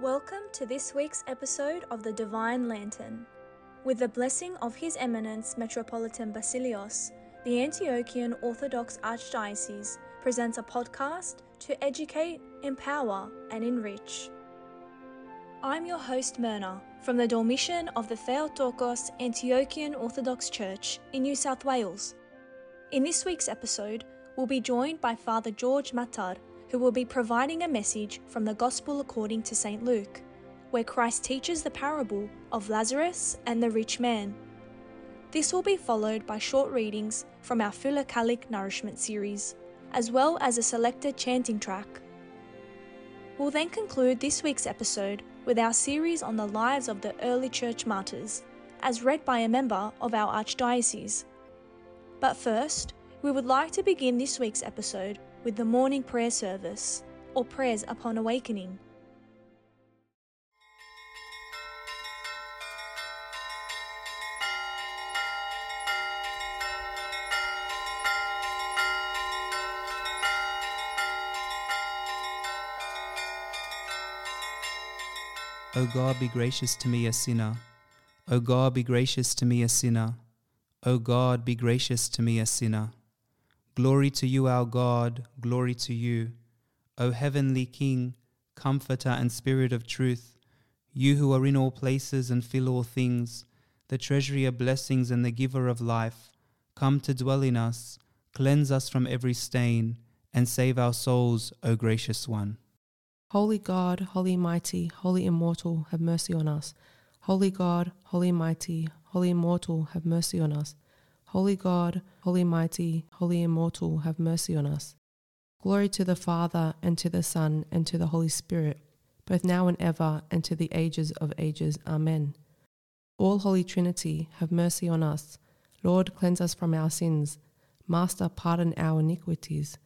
Welcome to this week's episode of the Divine Lantern. With the blessing of His Eminence Metropolitan Basilios, the Antiochian Orthodox Archdiocese presents a podcast to educate, empower, and enrich. I'm your host, Myrna, from the Dormition of the Theotokos Antiochian Orthodox Church in New South Wales. In this week's episode, we'll be joined by Father George Mattar, who will be providing a message from the Gospel according to St. Luke, where Christ teaches the parable of Lazarus and the rich man. This will be followed by short readings from our Philocalic Nourishment series, as well as a selected chanting track. We'll then conclude this week's episode with our series on the lives of the early church martyrs, as read by a member of our Archdiocese. But first, we would like to begin this week's episode with the morning prayer service, or prayers upon awakening. O God, be gracious to me, a sinner. O God, be gracious to me, a sinner. O God, be gracious to me, a sinner. Glory to you, our God, glory to you. O heavenly King, Comforter and Spirit of truth, you who are in all places and fill all things, the treasury of blessings and the giver of life, come to dwell in us, cleanse us from every stain, and save our souls, O gracious one. Holy God, holy mighty, holy immortal, have mercy on us. Holy God, holy mighty, holy immortal, have mercy on us. Holy God, holy mighty, holy immortal, have mercy on us. Glory to the Father, and to the Son, and to the Holy Spirit, both now and ever, and to the ages of ages. Amen. All Holy Trinity, have mercy on us. Lord, cleanse us from our sins. Master, pardon our iniquities.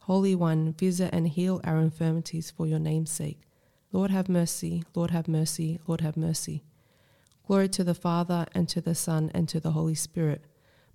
Holy One, visit and heal our infirmities for your name's sake. Lord, have mercy. Lord, have mercy. Lord, have mercy. Glory to the Father, and to the Son, and to the Holy Spirit,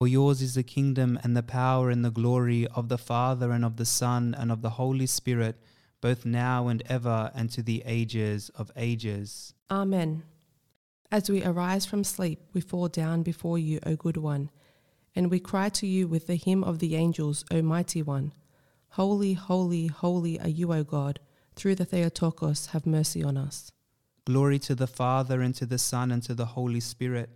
For yours is the kingdom and the power and the glory of the Father and of the Son and of the Holy Spirit, both now and ever and to the ages of ages. Amen. As we arise from sleep, we fall down before you, O good one, and we cry to you with the hymn of the angels, O mighty one. Holy, holy, holy are you, O God. Through the Theotokos, have mercy on us. Glory to the Father, and to the Son, and to the Holy Spirit.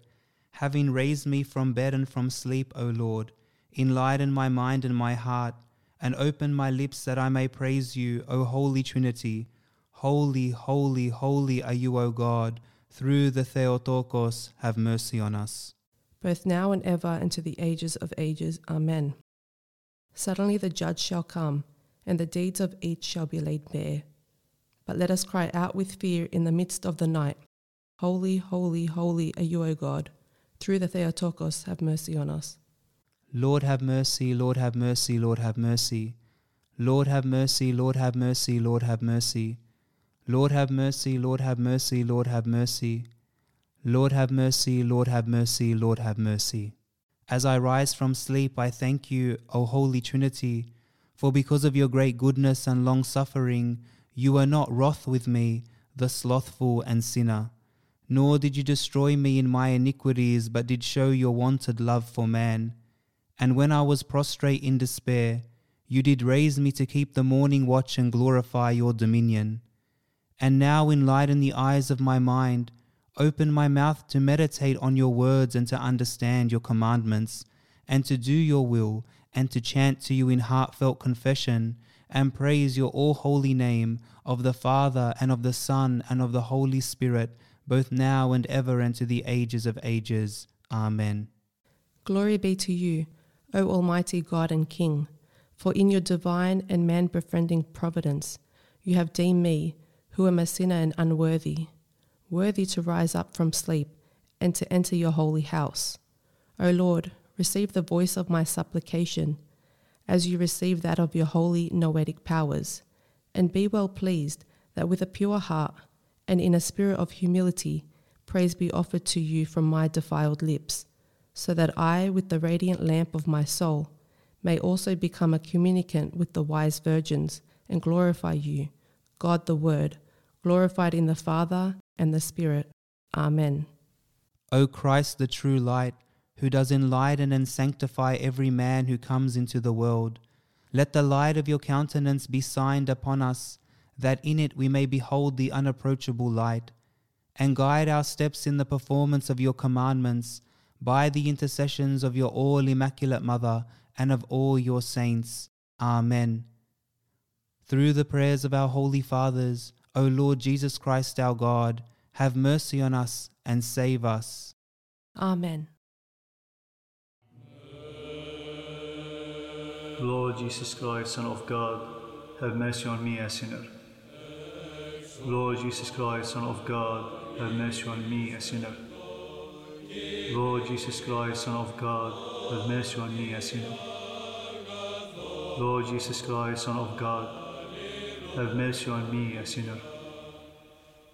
Having raised me from bed and from sleep, O Lord, enlighten my mind and my heart, and open my lips that I may praise you, O Holy Trinity. Holy, holy, holy are you, O God. Through the Theotokos, have mercy on us. Both now and ever, and to the ages of ages. Amen. Suddenly the judge shall come, and the deeds of each shall be laid bare. But let us cry out with fear in the midst of the night Holy, holy, holy are you, O God. Through the Theotokos, have mercy on us. Lord have mercy, Lord have mercy, Lord have mercy. Lord have mercy, Lord have mercy, Lord have mercy. Lord have mercy, Lord have mercy, Lord have mercy. Lord have mercy, Lord have mercy, Lord have mercy. As I rise from sleep, I thank you, O Holy Trinity, for because of your great goodness and long suffering, you are not wroth with me, the slothful and sinner. Nor did you destroy me in my iniquities, but did show your wonted love for man. And when I was prostrate in despair, you did raise me to keep the morning watch and glorify your dominion. And now enlighten the eyes of my mind, open my mouth to meditate on your words and to understand your commandments, and to do your will, and to chant to you in heartfelt confession, and praise your all holy name of the Father and of the Son and of the Holy Spirit, both now and ever and to the ages of ages. Amen. Glory be to you, O Almighty God and King, for in your divine and man befriending providence you have deemed me, who am a sinner and unworthy, worthy to rise up from sleep and to enter your holy house. O Lord, receive the voice of my supplication, as you receive that of your holy noetic powers, and be well pleased that with a pure heart and in a spirit of humility, praise be offered to you from my defiled lips, so that I, with the radiant lamp of my soul, may also become a communicant with the wise virgins and glorify you, God the Word, glorified in the Father and the Spirit. Amen. O Christ, the true light, who does enlighten and sanctify every man who comes into the world, let the light of your countenance be signed upon us, that in it we may behold the unapproachable light, and guide our steps in the performance of your commandments by the intercessions of your all immaculate Mother and of all your saints. Amen. Through the prayers of our holy fathers, O Lord Jesus Christ our God, have mercy on us and save us. Amen. Lord Jesus Christ, Son of God, have mercy on me, a sinner. Lord Jesus Christ, Son of God, have mercy on me, a sinner. Lord Jesus Christ, Son of God, have mercy on me, a sinner. Lord Jesus Christ, Son of God, have mercy on me, a sinner.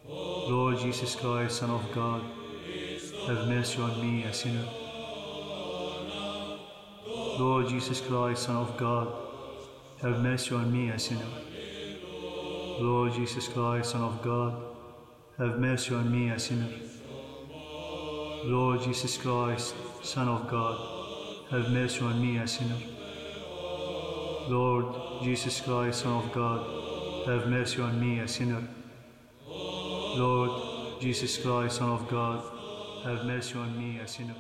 Lord Jesus Christ, Son of God, have mercy on me, a sinner. Lord Jesus Christ, Son of God, have mercy on me, a sinner. Lord Jesus Christ, Son of God, have mercy on me, a sinner. Lord Jesus Christ, Son of God, have mercy on me, a sinner. Lord Jesus Christ, Son of God, have mercy on me, a sinner. Lord Jesus Christ, Son of God, have mercy on me, a sinner.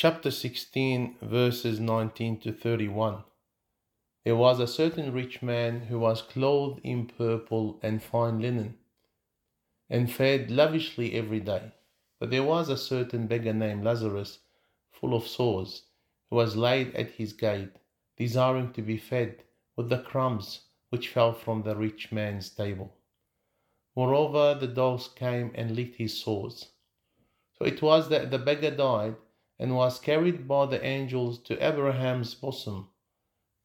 Chapter 16, verses 19 to 31. There was a certain rich man who was clothed in purple and fine linen, and fed lavishly every day. But there was a certain beggar named Lazarus, full of sores, who was laid at his gate, desiring to be fed with the crumbs which fell from the rich man's table. Moreover, the dogs came and licked his sores. So it was that the beggar died and was carried by the angels to Abraham's bosom.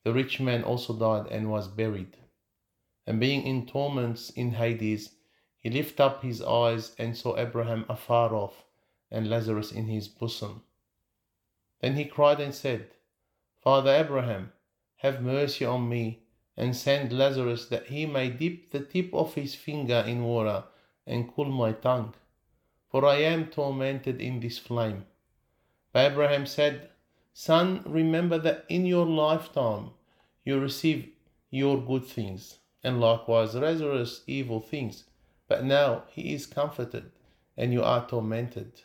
The rich man also died and was buried. And being in torments in Hades, he lifted up his eyes and saw Abraham afar off and Lazarus in his bosom. Then he cried and said, Father Abraham, have mercy on me, and send Lazarus that he may dip the tip of his finger in water and cool my tongue, for I am tormented in this flame. Abraham said, Son, remember that in your lifetime you receive your good things, and likewise Lazarus evil things. But now he is comforted, and you are tormented.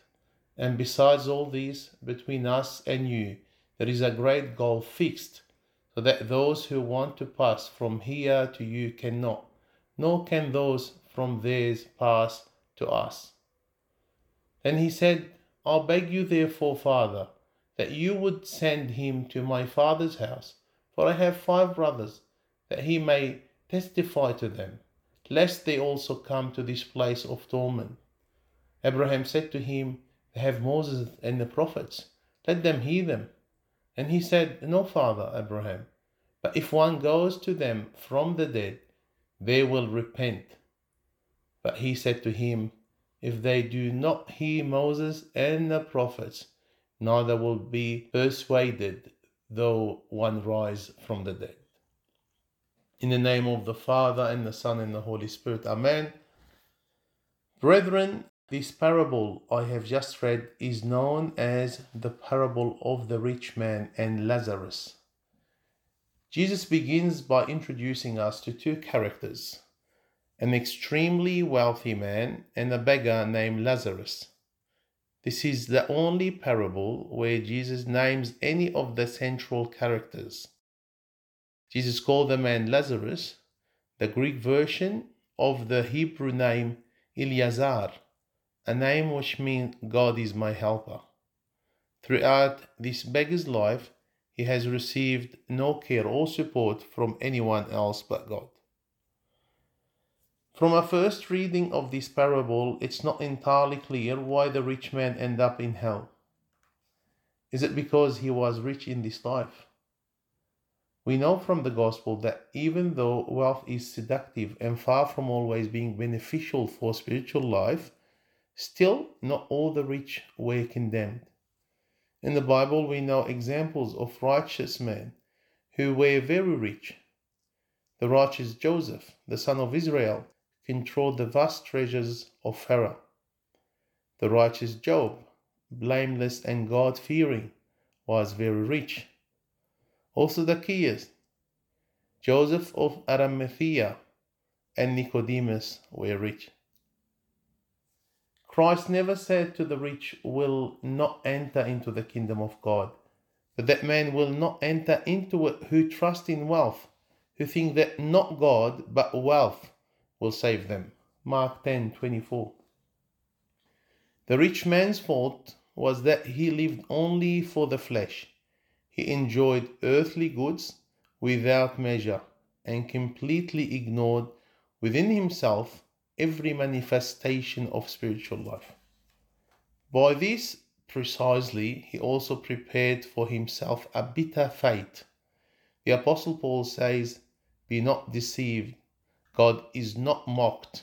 And besides all these, between us and you, there is a great gulf fixed, so that those who want to pass from here to you cannot, nor can those from theirs pass to us. Then he said, I beg you, therefore, Father, that you would send him to my father's house, for I have five brothers, that he may testify to them, lest they also come to this place of torment. Abraham said to him, They have Moses and the prophets, let them hear them. And he said, No, Father Abraham, but if one goes to them from the dead, they will repent. But he said to him, If they do not hear Moses and the prophets, neither will be persuaded though one rise from the dead. In the name of the Father, and the Son, and the Holy Spirit. Amen. Brethren, this parable I have just read is known as the parable of the rich man and Lazarus. Jesus begins by introducing us to two characters an extremely wealthy man and a beggar named Lazarus. This is the only parable where Jesus names any of the central characters. Jesus called the man Lazarus, the Greek version of the Hebrew name Eleazar, a name which means God is my helper. Throughout this beggar's life, he has received no care or support from anyone else but God. From a first reading of this parable, it's not entirely clear why the rich man ended up in hell. Is it because he was rich in this life? We know from the Gospel that even though wealth is seductive and far from always being beneficial for spiritual life, still not all the rich were condemned. In the Bible, we know examples of righteous men who were very rich. The righteous Joseph, the son of Israel, controlled the vast treasures of Pharaoh. The righteous Job, blameless and God fearing, was very rich. Also Zacchaeus, Joseph of Arimathea, and Nicodemus were rich. Christ never said to the rich will not enter into the kingdom of God, but that man will not enter into it who trust in wealth, who think that not God but wealth will save them. Mark 10:24. The rich man's fault was that he lived only for the flesh. He enjoyed earthly goods without measure and completely ignored within himself every manifestation of spiritual life. By this precisely, he also prepared for himself a bitter fate. The Apostle Paul says, Be not deceived, God is not mocked.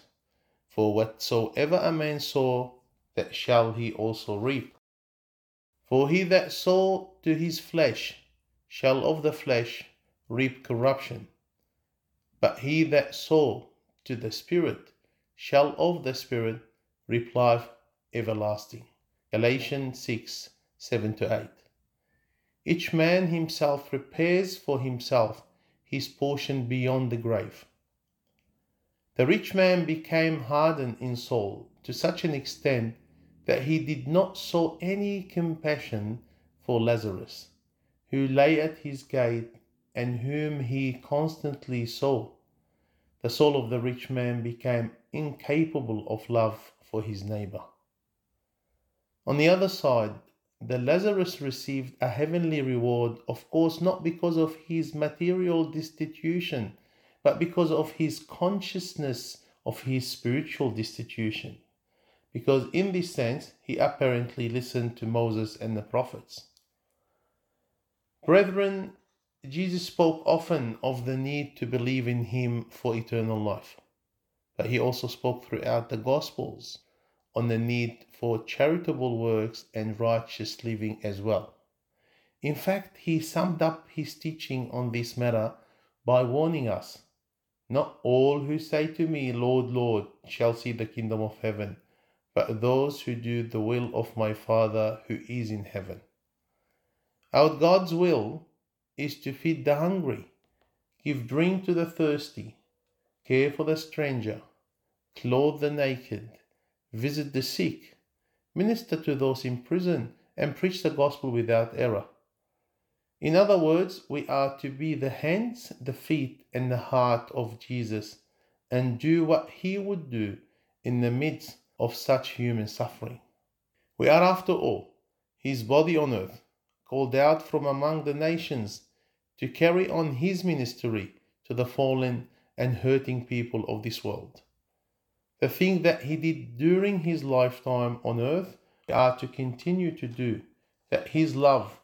For whatsoever a man sow, that shall he also reap. For he that sow to his flesh shall of the flesh reap corruption. But he that sow to the Spirit shall of the Spirit reap life everlasting. Galatians 6 7 to 8. Each man himself prepares for himself his portion beyond the grave. The rich man became hardened in soul to such an extent that he did not show any compassion for Lazarus, who lay at his gate and whom he constantly saw. The soul of the rich man became incapable of love for his neighbor. On the other side, the Lazarus received a heavenly reward, of course, not because of his material destitution but because of his consciousness of his spiritual destitution. Because in this sense, he apparently listened to Moses and the prophets. Brethren, Jesus spoke often of the need to believe in him for eternal life, but he also spoke throughout the Gospels on the need for charitable works and righteous living as well. In fact, he summed up his teaching on this matter by warning us not all who say to me, Lord, Lord, shall see the kingdom of heaven, but those who do the will of my Father who is in heaven. Our God's will is to feed the hungry, give drink to the thirsty, care for the stranger, clothe the naked, visit the sick, minister to those in prison, and preach the gospel without error. In other words, we are to be the hands, the feet, and the heart of Jesus and do what he would do in the midst of such human suffering. We are, after all, his body on earth, called out from among the nations to carry on his ministry to the fallen and hurting people of this world. The thing that he did during his lifetime on earth, we are to continue to do, that his love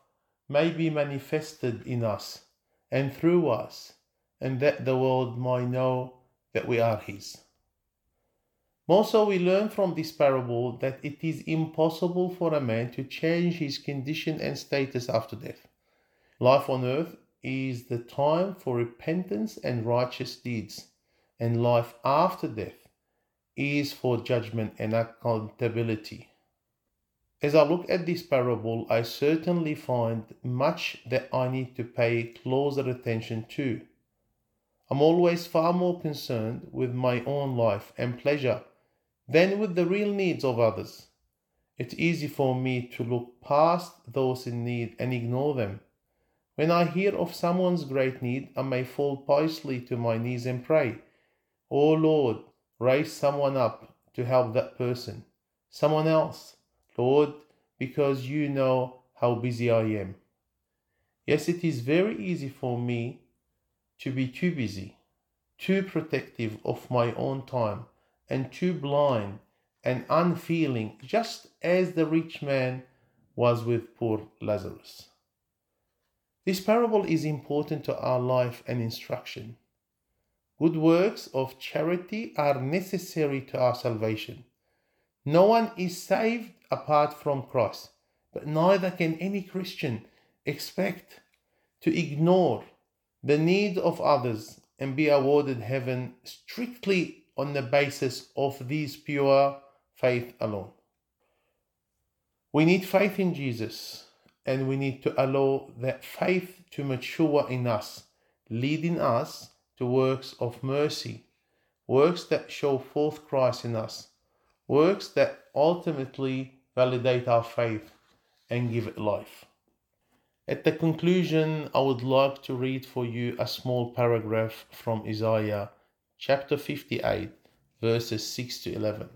may be manifested in us and through us, and that the world might know that we are His. Also, we learn from this parable that it is impossible for a man to change his condition and status after death. Life on earth is the time for repentance and righteous deeds, and life after death is for judgment and accountability. As I look at this parable, I certainly find much that I need to pay closer attention to. I'm always far more concerned with my own life and pleasure than with the real needs of others. It's easy for me to look past those in need and ignore them. When I hear of someone's great need, I may fall piously to my knees and pray, Oh Lord, raise someone up to help that person, someone else, Lord, because you know how busy I am. Yes, it is very easy for me to be too busy, too protective of my own time, and too blind and unfeeling, just as the rich man was with poor Lazarus. This parable is important to our life and instruction. Good works of charity are necessary to our salvation. No one is saved apart from Christ, but neither can any Christian expect to ignore the needs of others and be awarded heaven strictly on the basis of these pure faith alone. We need faith in Jesus and we need to allow that faith to mature in us, leading us to works of mercy, works that show forth Christ in us, works that ultimately validate our faith and give it life. At the conclusion, I would like to read for you a small paragraph from Isaiah chapter 58, verses 6 to 11.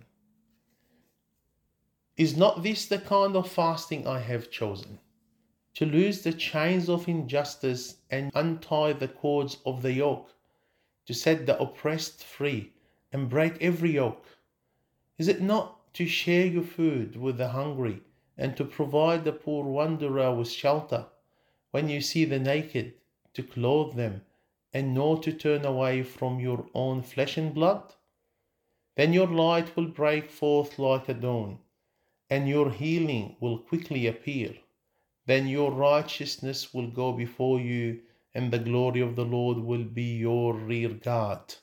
Is not this the kind of fasting I have chosen? To loose the chains of injustice and untie the cords of the yoke, to set the oppressed free and break every yoke? Is it not to share your food with the hungry and to provide the poor wanderer with shelter? When you see the naked, to clothe them and not to turn away from your own flesh and blood? Then your light will break forth like a dawn, and your healing will quickly appear. Then your righteousness will go before you, and the glory of the Lord will be your rear guard.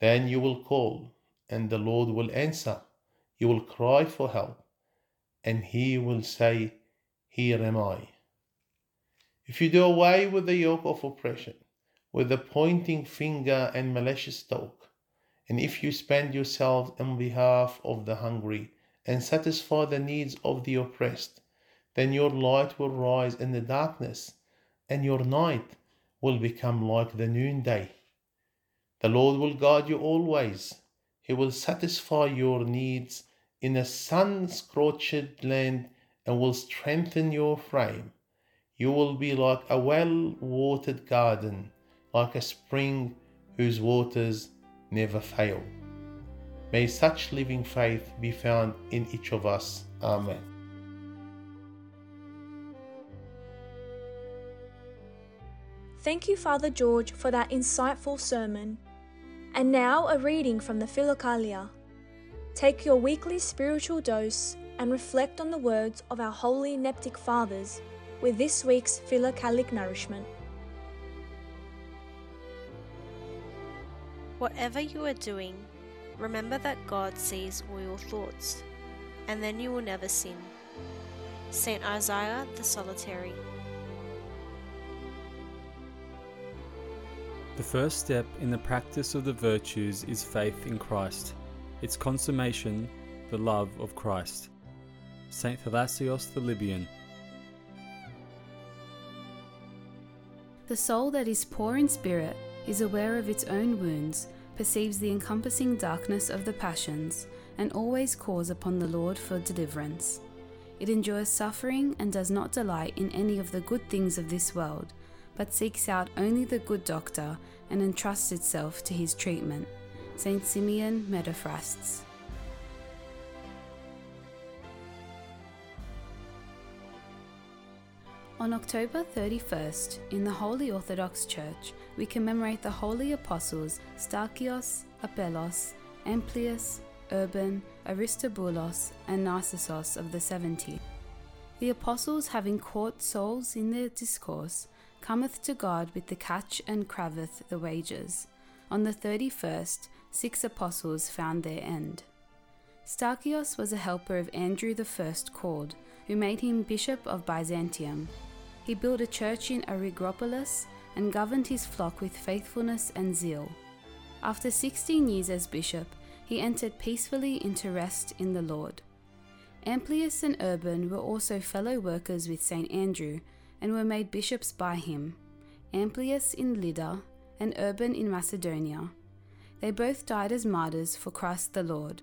Then you will call, and the Lord will answer. You will cry for help, and he will say, Here am I. If you do away with the yoke of oppression, with the pointing finger and malicious talk, and if you spend yourselves on behalf of the hungry and satisfy the needs of the oppressed, then your light will rise in the darkness, and your night will become like the noonday. The Lord will guard you always. He will satisfy your needs in a sun scorched land and will strengthen your frame. You will be like a well watered garden, like a spring whose waters never fail. May such living faith be found in each of us. Amen. Thank you, Father George, for that insightful sermon. And now a reading from the Philokalia. Take your weekly spiritual dose and reflect on the words of our holy Neptic Fathers with this week's Philokalic nourishment. Whatever you are doing, remember that God sees all your thoughts, and then you will never sin. St. Isaiah the Solitary. The first step in the practice of the virtues is faith in Christ, its consummation, the love of Christ. St. Thalassios the Libyan. The soul that is poor in spirit is aware of its own wounds, perceives the encompassing darkness of the passions, and always calls upon the Lord for deliverance. It endures suffering and does not delight in any of the good things of this world, but seeks out only the good doctor and entrusts itself to his treatment. St. Simeon Metaphrastes. On October 31st, in the Holy Orthodox Church, we commemorate the holy apostles Starkios, Apellos, Amplius, Urban, Aristobulus, and Narcissus of the seventy. The apostles, having caught souls in their discourse, cometh to God with the catch and craveth the wages. On the thirty first, six apostles found their end. Starchios was a helper of Andrew the first called, who made him bishop of Byzantium. He built a church in Argyropolis and governed his flock with faithfulness and zeal. After sixteen years as bishop, he entered peacefully into rest in the Lord. Amplius and Urban were also fellow workers with St. Andrew and were made bishops by him, Amplius in Lydda and Urban in Macedonia. They both died as martyrs for Christ the Lord.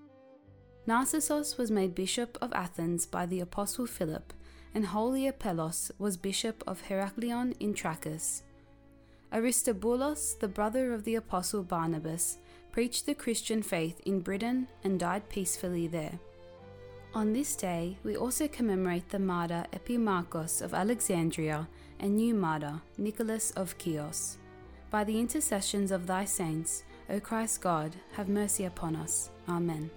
Narcissus was made bishop of Athens by the apostle Philip, and holy Apellos was bishop of Heraklion in Trachis. Aristobulus, the brother of the apostle Barnabas, preached the Christian faith in Britain and died peacefully there. On this day, we also commemorate the martyr Epimachus of Alexandria and new martyr Nicholas of Chios. By the intercessions of thy saints, O Christ God, have mercy upon us. Amen.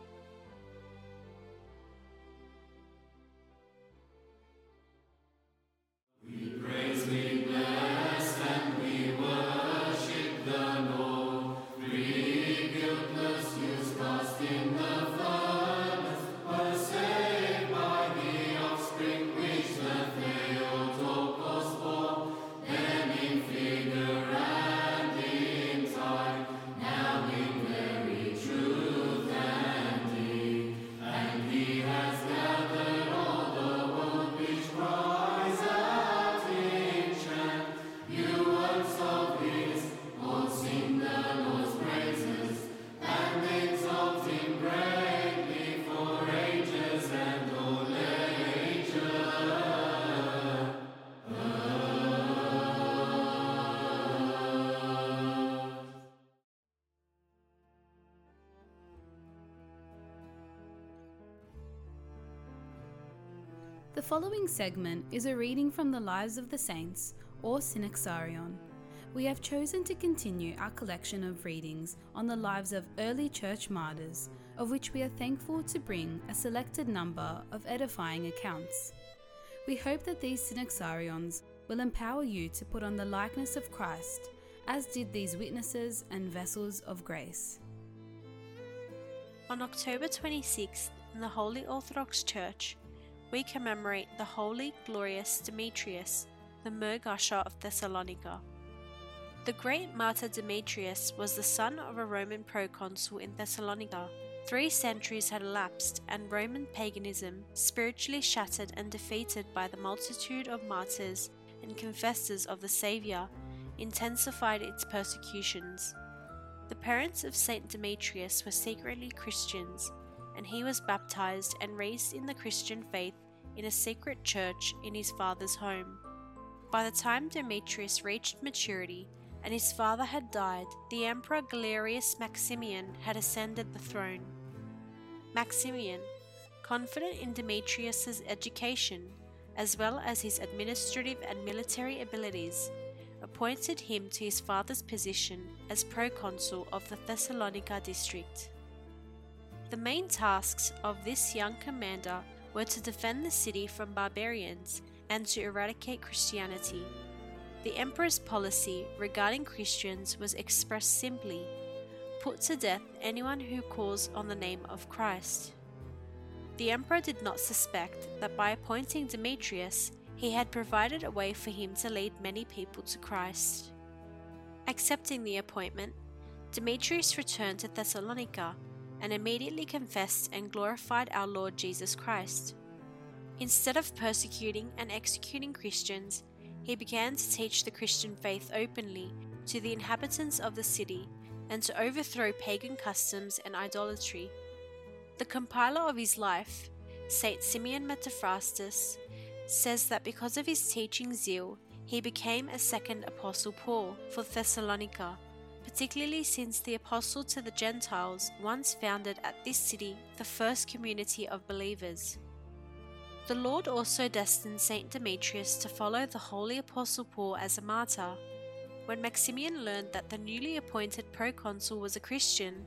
The following segment is a reading from the Lives of the Saints, or Synaxarion. We have chosen to continue our collection of readings on the lives of early church martyrs, of which we are thankful to bring a selected number of edifying accounts. We hope that these Synaxarions will empower you to put on the likeness of Christ, as did these witnesses and vessels of grace. On October 26th, in the Holy Orthodox Church, we commemorate the holy, glorious Demetrius, the Myrrh-gusher of Thessalonica. The great martyr Demetrius was the son of a Roman proconsul in Thessalonica. Three centuries had elapsed, and Roman paganism, spiritually shattered and defeated by the multitude of martyrs and confessors of the Saviour, intensified its persecutions. The parents of Saint Demetrius were secretly Christians and he was baptized and raised in the Christian faith in a secret church in his father's home. By the time Demetrius reached maturity and his father had died, the Emperor Galerius Maximian had ascended the throne. Maximian, confident in Demetrius's education as well as his administrative and military abilities, appointed him to his father's position as proconsul of the Thessalonica district. The main tasks of this young commander were to defend the city from barbarians and to eradicate Christianity. The emperor's policy regarding Christians was expressed simply put to death anyone who calls on the name of Christ. The emperor did not suspect that by appointing Demetrius, he had provided a way for him to lead many people to Christ. Accepting the appointment, Demetrius returned to Thessalonica and immediately confessed and glorified our Lord Jesus Christ. Instead of persecuting and executing Christians, he began to teach the Christian faith openly to the inhabitants of the city and to overthrow pagan customs and idolatry. The compiler of his life, Saint Simeon Metaphrastes, says that because of his teaching zeal, he became a second Apostle Paul for Thessalonica particularly since the Apostle to the Gentiles once founded at this city the first community of believers. The Lord also destined Saint Demetrius to follow the holy Apostle Paul as a martyr. When Maximian learned that the newly appointed proconsul was a Christian,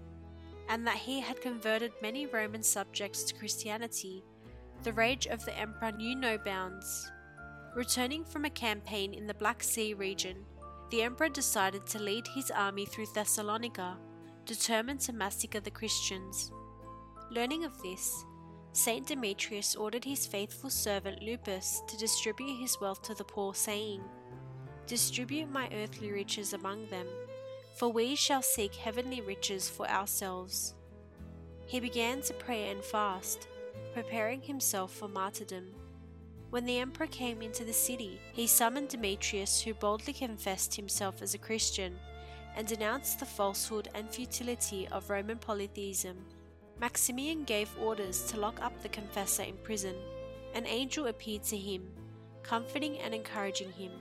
and that he had converted many Roman subjects to Christianity, the rage of the emperor knew no bounds. Returning from a campaign in the Black Sea region, the emperor decided to lead his army through Thessalonica, determined to massacre the Christians. Learning of this, Saint Demetrius ordered his faithful servant Lupus to distribute his wealth to the poor, saying, Distribute my earthly riches among them, for we shall seek heavenly riches for ourselves. He began to pray and fast, preparing himself for martyrdom. When the emperor came into the city, he summoned Demetrius, who boldly confessed himself as a Christian and denounced the falsehood and futility of Roman polytheism. Maximian gave orders to lock up the confessor in prison. An angel appeared to him, comforting and encouraging him.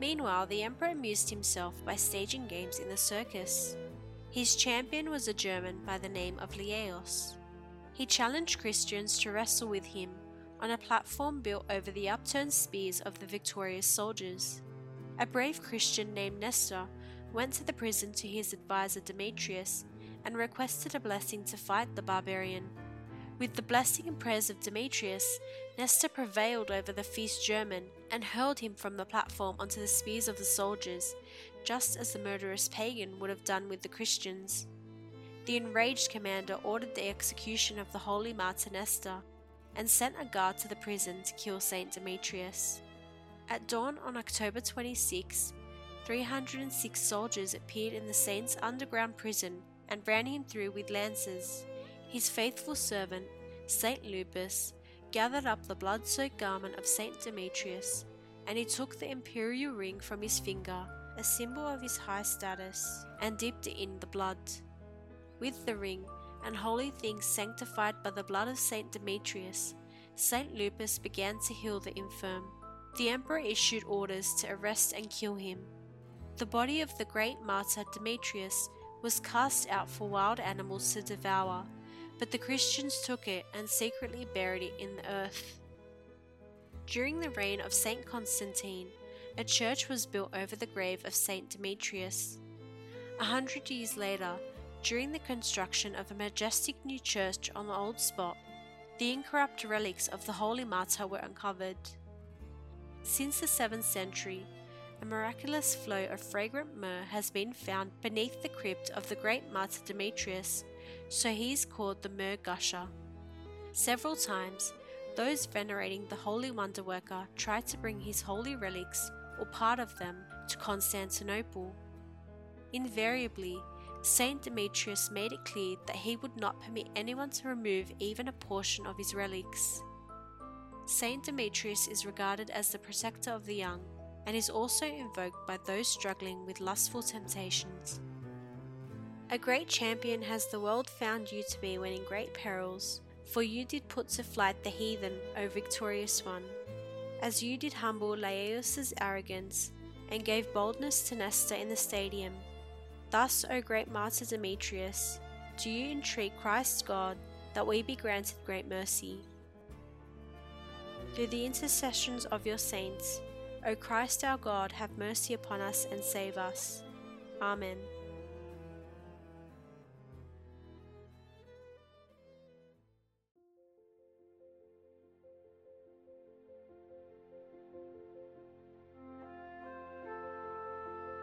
Meanwhile, the emperor amused himself by staging games in the circus. His champion was a German by the name of Lyaeus. He challenged Christians to wrestle with him on a platform built over the upturned spears of the victorious soldiers. A brave Christian named Nestor went to the prison to his adviser Demetrius and requested a blessing to fight the barbarian. With the blessing and prayers of Demetrius, Nestor prevailed over the fierce German and hurled him from the platform onto the spears of the soldiers, just as the murderous pagan would have done with the Christians. The enraged commander ordered the execution of the holy martyr Nestor and sent a guard to the prison to kill Saint Demetrius. At dawn on October 26, 306 soldiers appeared in the saint's underground prison and ran him through with lances. His faithful servant, Saint Lupus, gathered up the blood soaked garment of Saint Demetrius, and he took the imperial ring from his finger, a symbol of his high status, and dipped it in the blood. With the ring and holy things sanctified by the blood of Saint Demetrius, Saint Lupus began to heal the infirm. The emperor issued orders to arrest and kill him. The body of the great martyr Demetrius was cast out for wild animals to devour, but the Christians took it and secretly buried it in the earth. During the reign of Saint Constantine, a church was built over the grave of Saint Demetrius. A hundred years later, during the construction of a majestic new church on the old spot, the incorrupt relics of the holy martyr were uncovered. Since the 7th century, a miraculous flow of fragrant myrrh has been found beneath the crypt of the great martyr Demetrius, so he is called the myrrh gusher. Several times, those venerating the holy wonder worker tried to bring his holy relics, or part of them, to Constantinople. Invariably, Saint Demetrius made it clear that he would not permit anyone to remove even a portion of his relics. Saint Demetrius is regarded as the protector of the young and is also invoked by those struggling with lustful temptations. A great champion has the world found you to be when in great perils, for you did put to flight the heathen, O victorious one, as you did humble Lyaeus's arrogance and gave boldness to Nestor in the stadium. Thus, O great martyr Demetrius, do you entreat Christ God that we be granted great mercy. Through the intercessions of your saints, O Christ our God, have mercy upon us and save us. Amen.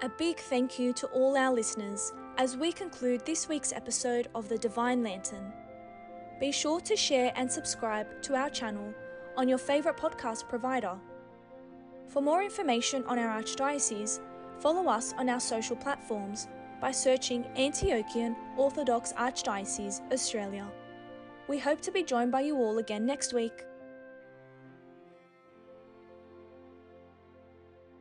A big thank you to all our listeners as we conclude this week's episode of The Divine Lantern. Be sure to share and subscribe to our channel on your favourite podcast provider. For more information on our Archdiocese, follow us on our social platforms by searching Antiochian Orthodox Archdiocese Australia. We hope to be joined by you all again next week.